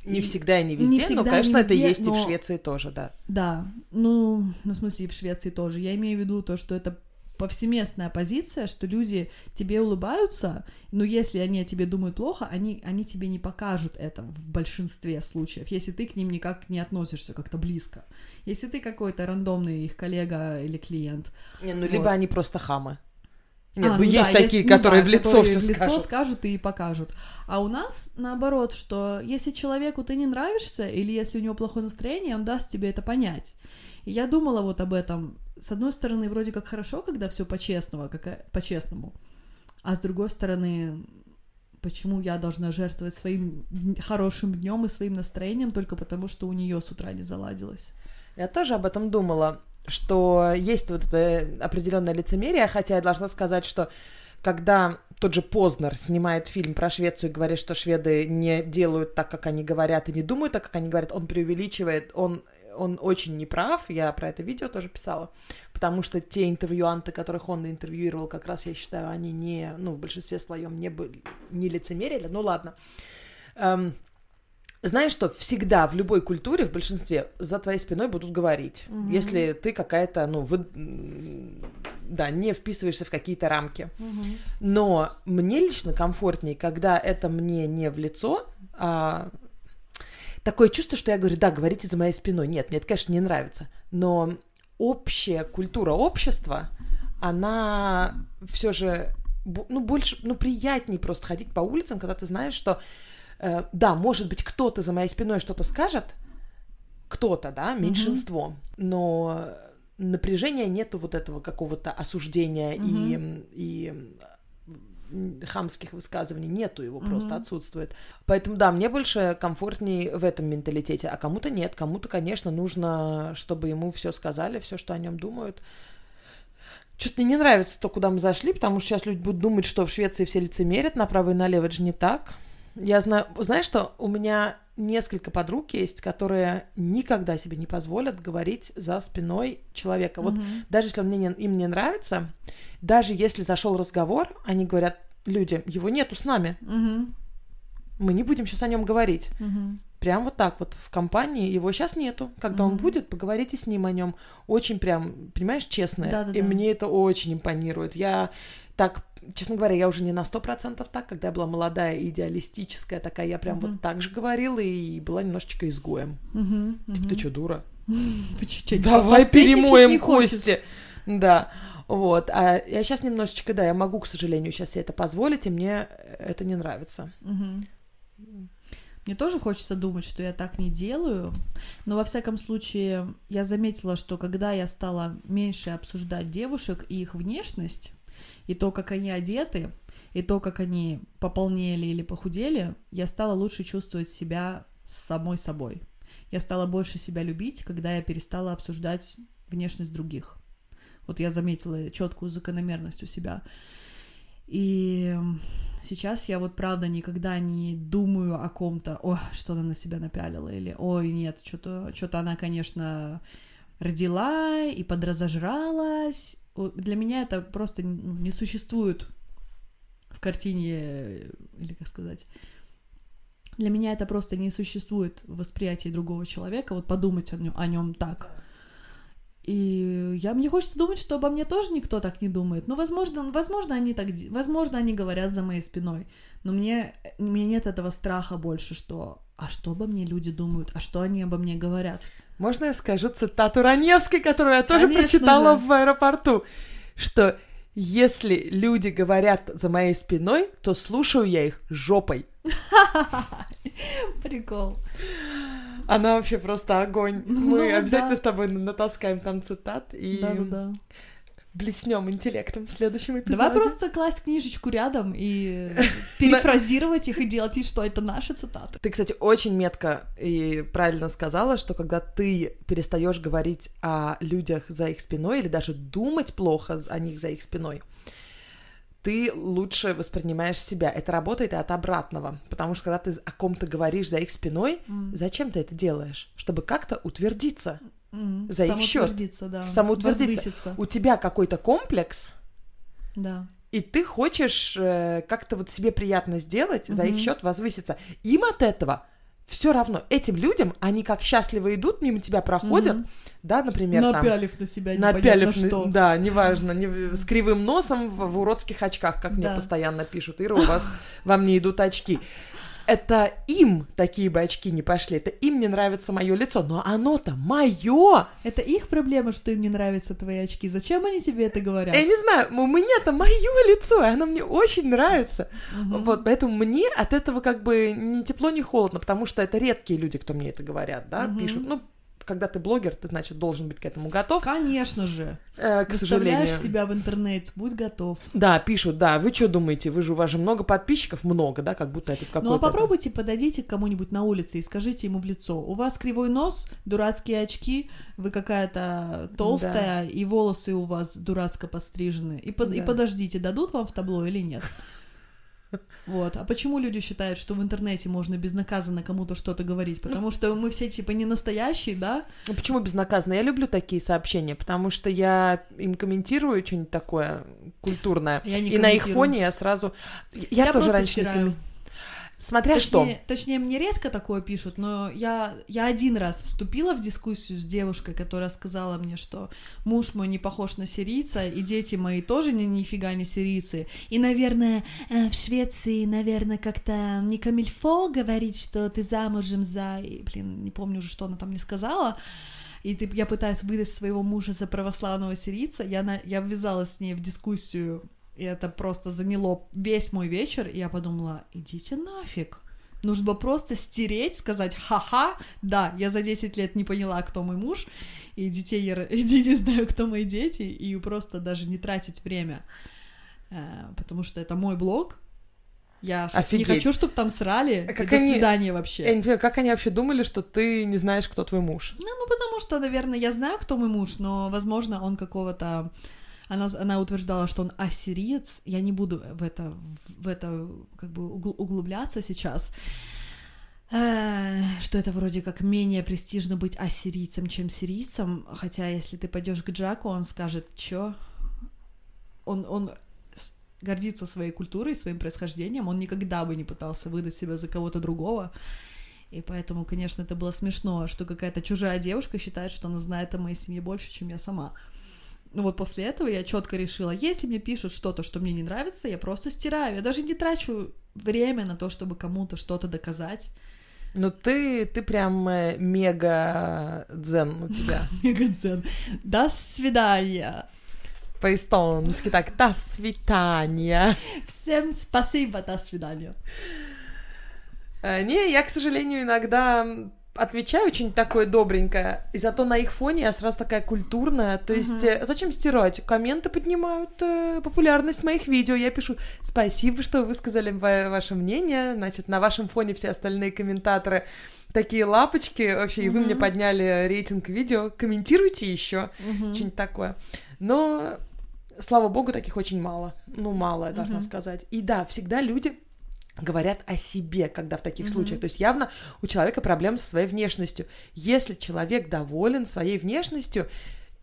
Не и всегда и не везде, не всегда, но, конечно, везде, это есть но... и в Швеции тоже, да. Да, ну, ну, в смысле, и в Швеции тоже. Я имею в виду то, что это повсеместная позиция, что люди тебе улыбаются, но если они о тебе думают плохо, они, они тебе не покажут это в большинстве случаев, если ты к ним никак не относишься как-то близко. Если ты какой-то рандомный их коллега или клиент. Не, ну, вот. либо они просто хамы. Нет, а, ну, есть да, такие, есть, которые ну, да, в лицо все в лицо скажут. скажут и покажут. А у нас наоборот, что если человеку ты не нравишься, или если у него плохое настроение, он даст тебе это понять. И я думала вот об этом. С одной стороны, вроде как хорошо, когда все по-честному, как по-честному. А с другой стороны, почему я должна жертвовать своим хорошим днем и своим настроением только потому, что у нее с утра не заладилось? Я тоже об этом думала, что есть вот это определенное лицемерие, хотя я должна сказать, что когда тот же Познер снимает фильм про Швецию и говорит, что шведы не делают так, как они говорят, и не думают так, как они говорят, он преувеличивает, он он очень неправ, я про это видео тоже писала, потому что те интервьюанты, которых он интервьюировал, как раз, я считаю, они не, ну, в большинстве своем не, были, не лицемерили, ну ладно. Эм, знаешь что, всегда в любой культуре, в большинстве, за твоей спиной будут говорить, угу. если ты какая-то, ну, вы, да, не вписываешься в какие-то рамки. Угу. Но мне лично комфортнее, когда это мне не в лицо, а такое чувство, что я говорю, да, говорите за моей спиной. Нет, мне это, конечно, не нравится. Но общая культура общества, она все же, ну, больше, ну, приятнее просто ходить по улицам, когда ты знаешь, что, э, да, может быть, кто-то за моей спиной что-то скажет, кто-то, да, меньшинство, mm-hmm. но напряжения нету вот этого какого-то осуждения mm-hmm. и, и хамских высказываний нету его mm-hmm. просто отсутствует. Поэтому да, мне больше комфортней в этом менталитете, а кому-то нет, кому-то, конечно, нужно, чтобы ему все сказали, все, что о нем думают. Что-то мне не нравится то, куда мы зашли, потому что сейчас люди будут думать, что в Швеции все лицемерят направо и налево, это же не так. Я знаю, знаешь что, у меня несколько подруг есть, которые никогда себе не позволят говорить за спиной человека. Вот mm-hmm. даже если он мне не, им не нравится, даже если зашел разговор, они говорят, люди, его нету с нами. Mm-hmm. Мы не будем сейчас о нем говорить. Mm-hmm. Прям вот так вот в компании его сейчас нету. Когда mm-hmm. он будет, поговорите с ним о нем. Очень прям, понимаешь, честное. Да-да-да. И мне это очень импонирует. Я так честно говоря, я уже не на сто процентов так, когда я была молодая и идеалистическая такая, я прям uh-huh. вот так же говорила и была немножечко изгоем. Uh-huh, uh-huh. Типа, ты что, дура? *laughs* Давай перемоем кости. Да. Вот. А я сейчас немножечко, да, я могу, к сожалению, сейчас себе это позволить, и мне это не нравится. Мне тоже хочется думать, что я так не делаю, но во всяком случае я заметила, что когда я стала меньше обсуждать девушек и их внешность, и то, как они одеты, и то, как они пополнели или похудели, я стала лучше чувствовать себя самой собой. Я стала больше себя любить, когда я перестала обсуждать внешность других. Вот я заметила четкую закономерность у себя. И сейчас я вот правда никогда не думаю о ком-то, о, что она на себя напялила, или ой, нет, что-то что она, конечно, родила и подразожралась. Для меня это просто ну, не существует в картине, э, или как сказать, для меня это просто не существует в восприятии другого человека, вот подумать о нем, о нем так. И я, мне хочется думать, что обо мне тоже никто так не думает. Ну, возможно, возможно, они так, возможно, они говорят за моей спиной, но мне, меня нет этого страха больше, что, а что обо мне люди думают, а что они обо мне говорят. Можно я скажу цитату Раневской, которую я тоже Конечно прочитала же. в аэропорту, что если люди говорят за моей спиной, то слушаю я их жопой. Прикол. Она вообще просто огонь. Ну, Мы да. обязательно с тобой натаскаем там цитат и Да-да-да. Блеснем интеллектом в следующем эпизоде. Давай просто класть книжечку рядом и *laughs* перефразировать их и делать вид, что это наши цитаты. Ты, кстати, очень метко и правильно сказала, что когда ты перестаешь говорить о людях за их спиной или даже думать плохо о них за их спиной, ты лучше воспринимаешь себя. Это работает и от обратного. Потому что когда ты о ком-то говоришь за их спиной, зачем ты это делаешь? Чтобы как-то утвердиться. За их счет. Да. Самоутвердиться. Возвыситься, У тебя какой-то комплекс, да. и ты хочешь э, как-то вот себе приятно сделать, за их счет возвыситься. Им от этого все равно. Этим людям, они как счастливо идут, мимо тебя проходят, Мгм. да, например, там... Напялив на себя Напялив, на- что. да, неважно, не- с кривым носом в, в уродских очках, как мне Да. постоянно пишут. Ира, у вас, *laughs* вам не идут очки. Это им такие бы очки не пошли, это им не нравится мое лицо, но оно-то мое. Это их проблема, что им не нравятся твои очки. Зачем они тебе это говорят? Я не знаю, у меня-то мое лицо, и оно мне очень нравится. Мгм. Вот, поэтому мне от этого как бы ни тепло, ни холодно, потому что это редкие люди, кто мне это говорят, да, Мгм. пишут. Ну, когда ты блогер, ты, значит, должен быть к этому готов, Конечно же. э, к сожалению. себя в интернет, будь готов. Да, пишут, да, вы что думаете, вы же, у вас же много подписчиков, много, да, как будто это какой-то... Ну а попробуйте, подойдите к кому-нибудь на улице и скажите ему в лицо. У вас кривой нос, дурацкие очки, вы какая-то толстая, и волосы у вас дурацко пострижены. И, под- и Да. подождите, дадут вам в табло или нет? *laughs* Вот. А почему люди считают, что в интернете можно безнаказанно кому-то что-то говорить? Потому что мы все типа не настоящие, да? Ну, почему безнаказанно? Я люблю такие сообщения, потому что я им комментирую что-нибудь такое культурное, Я не и на их комментирую. фоне я сразу... Я, тоже просто раньше не стираю. Смотря что. Точнее, точнее, мне редко такое пишут, но я, я один раз вступила в дискуссию с девушкой, которая сказала мне, что муж мой не похож на сирийца, и дети мои тоже ни, нифига не сирийцы. И, наверное, э, в Швеции, наверное, как-то не камильфо говорить, что ты замужем за... и, блин, не помню уже, что она там не сказала. И ты, я пытаюсь выдать своего мужа за православного сирийца, я, на, я ввязалась с ней в дискуссию, и это просто заняло весь мой вечер, и я подумала, идите нафиг. Нужно было просто стереть, сказать «ха-ха, да, я за 10 лет не поняла, кто мой муж, и детей я *laughs* ро- и не знаю, кто мои дети, и просто даже не тратить время, Э, потому что это мой блог, я х- не Офигеть. хочу, чтобы там срали, А и как до они- свидания вообще. Я не понимаю, как они вообще думали, что ты не знаешь, кто твой муж? Ну, ну, потому что, наверное, я знаю, кто мой муж, но, возможно, он какого-то... Она, она утверждала, что он ассириец. Я не буду в это, в это как бы угл- углубляться сейчас. Э, Что это вроде как менее престижно быть ассирийцем, чем сирийцем. Хотя, если ты пойдешь к Джаку, он скажет, чё? Он, он гордится своей культурой, своим происхождением. Он никогда бы не пытался выдать себя за кого-то другого. И поэтому, конечно, это было смешно, что какая-то чужая девушка считает, что она знает о моей семье больше, чем я сама. Ну вот после этого я четко решила, если мне пишут что-то, что мне не нравится, я просто стираю. Я даже не трачу время на то, чтобы кому-то что-то доказать. Ну ты, ты прям э, мега дзен у тебя. *laughs* Мега дзен. До свидания. По-эстонски так, до свидания. Всем спасибо, до свидания. Э, не, я, к сожалению, иногда отвечаю очень такое добренькое, и зато на их фоне я сразу такая культурная. То есть uh-huh. зачем стирать? Комменты поднимают э, популярность моих видео. Я пишу спасибо, что вы высказали ваше мнение. Значит, на вашем фоне все остальные комментаторы такие лапочки вообще, uh-huh. и вы мне подняли рейтинг видео. Комментируйте еще uh-huh. что-нибудь такое. Но слава богу, таких очень мало. Ну, мало, я должна uh-huh. сказать. И да, всегда люди говорят о себе, когда в таких mm-hmm. случаях. То есть явно у человека проблемы со своей внешностью. Если человек доволен своей внешностью,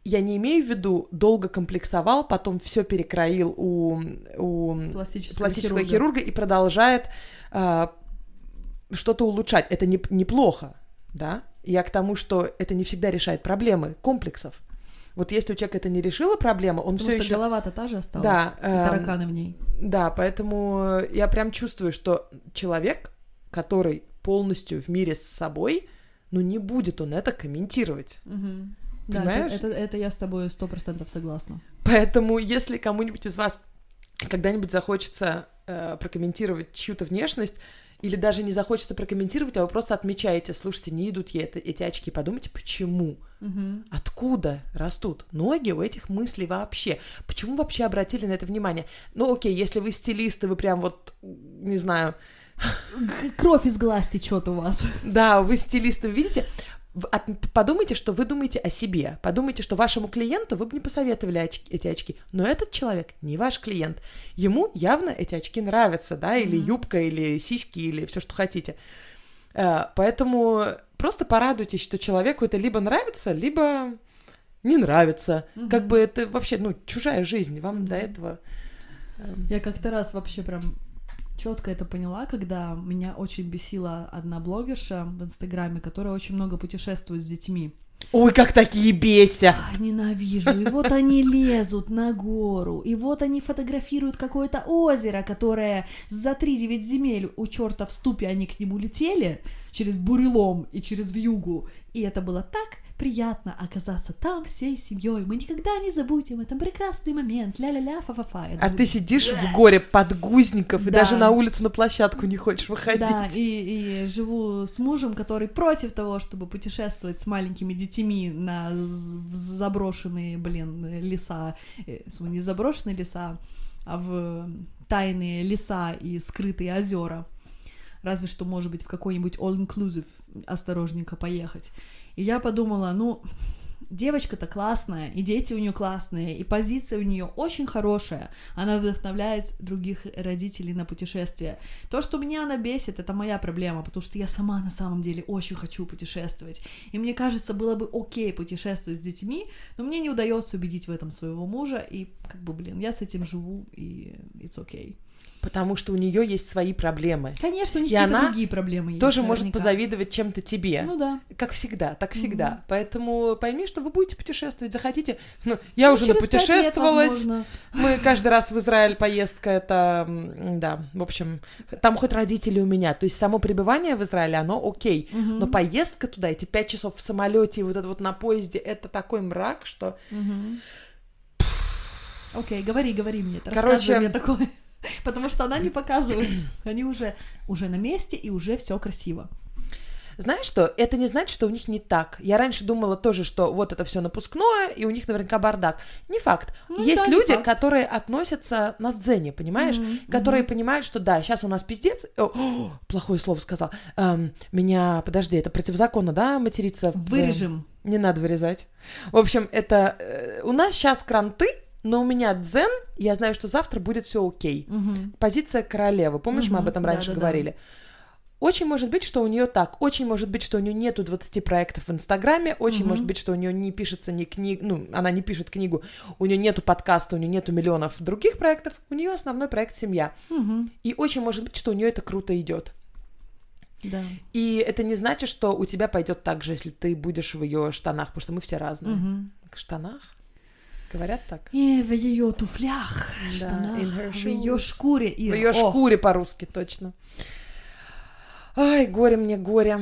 я не имею в виду долго комплексовал, потом все перекроил у, у пластического, пластического хирурга. хирурга и продолжает э, что-то улучшать. Это не, неплохо, да? Я к тому, что это не всегда решает проблемы комплексов. Вот если у человека это не решило проблему, он все еще... голова-то та же осталась, да, э, тараканы в ней. Да, поэтому я прям чувствую, что человек, который полностью в мире с собой, ну не будет он это комментировать. Угу. Да, это, это, это я с тобой сто процентов согласна. Поэтому, если кому-нибудь из вас когда-нибудь захочется э, прокомментировать чью-то внешность, или даже не захочется прокомментировать, а вы просто отмечаете, слушайте, не идут ей это, эти очки, подумайте, почему? Угу. Откуда растут ноги у этих мыслей вообще? Почему вообще обратили на это внимание? Ну, окей, если вы стилисты, вы прям вот, не знаю... Кровь из глаз течет у вас. Да, вы стилисты, видите? подумайте, что вы думаете о себе. Подумайте, что вашему клиенту вы бы не посоветовали очки, эти очки. Но этот человек не ваш клиент. Ему явно эти очки нравятся, да, или mm-hmm. юбка, или сиськи, или все, что хотите. Э, поэтому просто порадуйтесь, что человеку это либо нравится, либо не нравится. Mm-hmm. Как бы это вообще, ну, чужая жизнь. Вам mm-hmm. до этого... Эм, Я как-то раз вообще прям четко это поняла, когда меня очень бесила одна блогерша в Инстаграме, которая очень много путешествует с детьми. Ой, как такие бесят! Ненавижу. И вот они лезут на гору, и вот они фотографируют какое-то озеро, которое за три девять земель у черта в ступе они к нему летели через бурелом и через вьюгу. И это было так приятно оказаться там всей семьей. Мы никогда не забудем этот прекрасный момент. Ля-ля-ля, фа-фа-фа. А ты сидишь в горе подгузников да. и даже на улицу на площадку не хочешь выходить. Да, и, и живу с мужем, который против того, чтобы путешествовать с маленькими детьми на заброшенные, блин, леса. Э, не заброшенные леса, а в тайные леса и скрытые озера. Разве что, может быть, в какой-нибудь all-inclusive осторожненько поехать. И я подумала, ну, девочка-то классная, и дети у нее классные, и позиция у нее очень хорошая. Она вдохновляет других родителей на путешествия. То, что меня она бесит, это моя проблема, потому что я сама на самом деле очень хочу путешествовать. И мне кажется, было бы окей путешествовать с детьми, но мне не удается убедить в этом своего мужа, и как бы, блин, я с этим живу, и it's okay. Потому что у нее есть свои проблемы. Конечно, у них и она другие проблемы есть. Тоже наверняка. может позавидовать чем-то тебе. Ну да. Как всегда, так всегда. Mm-hmm. Поэтому пойми, что вы будете путешествовать, захотите. Ну, я ну, уже напутешествовалась. Мы каждый раз в Израиль поездка, это, да, в общем, там хоть родители у меня. То есть само пребывание в Израиле, оно окей. Mm-hmm. Но поездка туда, эти пять часов в самолете, вот это вот на поезде, это такой мрак, что... Mm-hmm. Окей, okay, говори, говори мне. Короче, мне такое. Потому что она не показывает. Они уже, уже на месте, и уже все красиво. Знаешь что, это не значит, что у них не так. Я раньше думала тоже, что вот это все напускное, и у них наверняка бардак. Не факт. Ну, Есть да, люди, которые относятся на дзене, понимаешь? Mm-hmm. Которые mm-hmm. понимают, что да, сейчас у нас пиздец. О, о, *gasps* плохое слово сказал. Эм, меня, подожди, это противозаконно, да, материться? Вырежем. В... Не надо вырезать. В общем, это э, у нас сейчас кранты, но у меня дзен, я знаю, что завтра будет все окей. Угу. Позиция королевы. Помнишь, угу. мы об этом раньше да, да, говорили? Да. Очень может быть, что у нее так. Очень может быть, что у нее нету 20 проектов в Инстаграме. Очень угу. может быть, что у нее не пишется ни книг, ну, она не пишет книгу. У нее нету подкаста, у нее нету миллионов других проектов. У нее основной проект семья. Угу. И очень может быть, что у нее это круто идет. Да. И это не значит, что у тебя пойдет так же, если ты будешь в ее штанах, потому что мы все разные. Угу. В штанах? Говорят так? И в ее туфлях, да, штанах, в ее шкуре. И... В ее шкуре по-русски, точно. Ай, горе мне, горе.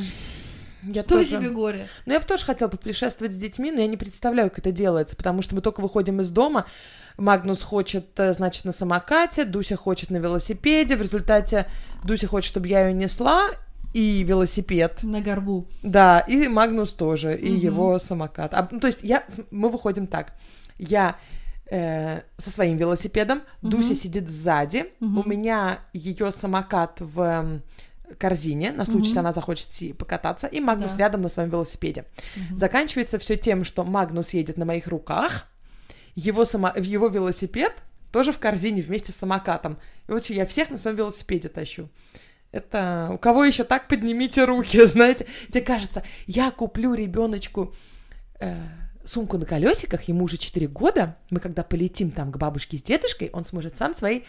Я Что тоже... тебе горе? Ну, я бы тоже хотела попутешествовать с детьми, но я не представляю, как это делается, потому что мы только выходим из дома, Магнус хочет, э, значит, на самокате, Дуся хочет на велосипеде, в результате Дуся хочет, чтобы я ее несла, и велосипед, На горбу. да, и Магнус тоже, и Мгм. его самокат. А, ну, то есть я, мы выходим так, я э, со своим велосипедом, Мгм. Дуся сидит сзади, Мгм. у меня ее самокат в корзине, на случай, Мгм. если она захочет покататься, и Магнус Да. рядом на своем велосипеде. Мгм. Заканчивается все тем, что Магнус едет на моих руках, его, само... его велосипед тоже в корзине вместе с самокатом. И вот я всех на своем велосипеде тащу. Это у кого еще так поднимите руки, *laughs* знаете? Тебе кажется, я куплю ребеночку сумку на колесиках, ему уже 4 года, мы когда полетим там к бабушке с дедушкой, он сможет сам свои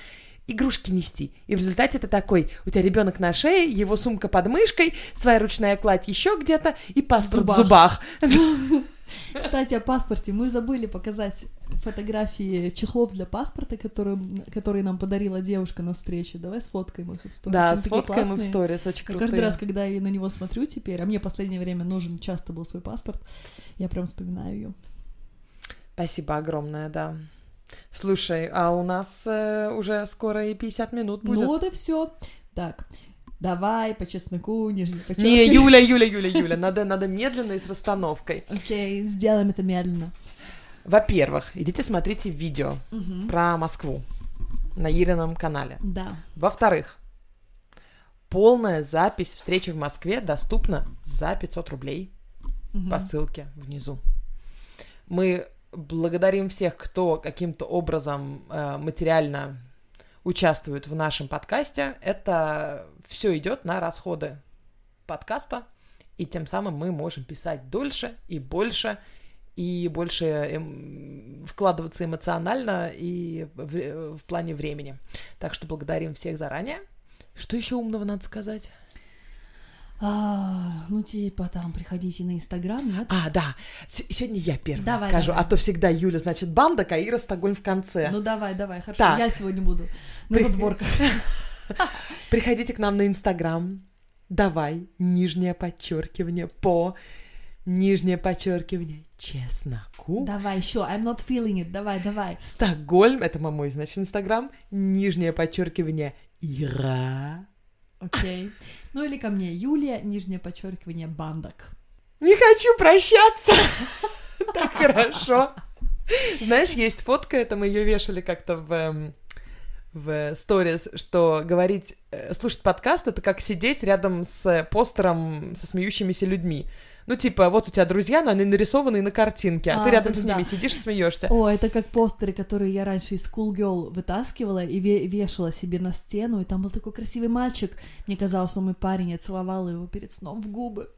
игрушки нести. И в результате это такой, у тебя ребенок на шее, его сумка под мышкой, своя ручная кладь еще где-то и паспорт в зубах. зубах. *laughs* Кстати, о паспорте. Мы забыли показать фотографии чехлов для паспорта, которые, которые нам подарила девушка на встрече. Давай сфоткаем их в сторис. Да, Они сфоткаем и в сторис, очень Я круто. каждый раз, когда я на него смотрю теперь, а мне в последнее время нужен часто был свой паспорт, я прям вспоминаю ее. Спасибо огромное, да. Слушай, а у нас э, уже скоро и 50 минут будет. Ну вот и все. Так, давай по чесноку, нижний Не, подчеркивание. Юля, Юля, Юля, Юля, надо, надо медленно и с расстановкой. Окей, сделаем это медленно. Во-первых, идите смотрите видео Мгм. про Москву на Ирином канале. Да. Во-вторых, полная запись встречи в Москве доступна за 500 рублей Мгм. по ссылке внизу. Мы благодарим всех, кто каким-то образом э, материально участвует в нашем подкасте. Это все идет на расходы подкаста, и тем самым мы можем писать дольше и больше, и больше эм, вкладываться эмоционально и в, в плане времени. Так что благодарим всех заранее. Что еще умного надо сказать? А, ну, типа, там, приходите на Инстаграм, нет? А, да. С- сегодня я первая Давай, скажу, давай. а то всегда Юля, значит, банда, Каира, Стокгольм в конце. Ну, давай, давай, хорошо, Так. я сегодня буду на При- задворках. *laughs* Приходите к нам на Инстаграм. Давай, нижнее подчеркивание по нижнее подчеркивание чесноку. Давай, еще, I'm not feeling it, давай, давай. Стокгольм, это мой, значит, Инстаграм, нижнее подчеркивание Ира. Окей. Ну или ко мне, Юлия, нижнее подчеркивание, бандок. Не хочу прощаться. *laughs* Так хорошо. Знаешь, есть фотка, это мы ее вешали как-то в эм, в сторис, что говорить, э, слушать подкаст это как сидеть рядом с постером со смеющимися людьми. Ну, типа, вот у тебя друзья, но они нарисованы на картинке, а, А, ты рядом с да-да-да. ними сидишь и смеешься. О, это как постеры, которые я раньше из School Girl вытаскивала и ве- вешала себе на стену, и там был такой красивый мальчик. Мне казалось, он мой парень, я целовала его перед сном в губы.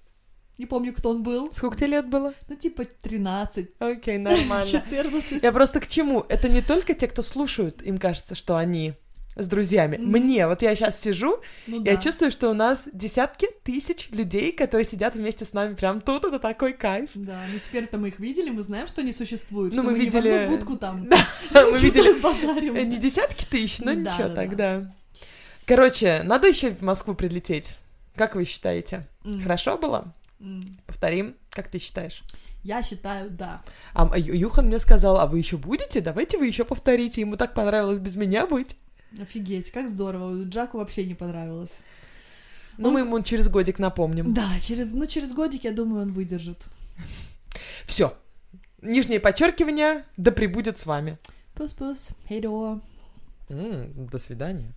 Не помню, кто он был. Сколько тебе лет было? Ну, типа 13, Окей, нормально. *laughs* 14. Я просто к чему? Это не только те, кто слушают, им кажется, что они с друзьями. Мгм. Мне, вот я сейчас сижу, Ну я да. чувствую, что у нас десятки тысяч людей, которые сидят вместе с нами прям тут, это такой кайф. Да, ну теперь-то мы их видели, мы знаем, что они существуют, Ну, что мы мы, не в видели- одну будку там *laughs* Да, *laughs* мы видели базарим. э, не десятки тысяч, но Да, ничего да, тогда. Короче, надо еще в Москву прилететь. Как вы считаете? Хорошо было? Повторим, как ты считаешь? Я считаю, да. А Юхан мне сказал, а вы еще будете? Давайте вы еще повторите. Ему так понравилось без меня быть. Офигеть, как здорово. Джаку вообще не понравилось. Ну, Он- мы ему через годик напомним. Да, через, ну, через годик, я думаю, он выдержит. Все. Нижнее подчеркивание, да пребудет с вами. Пус-пус, хейро. М, до свидания.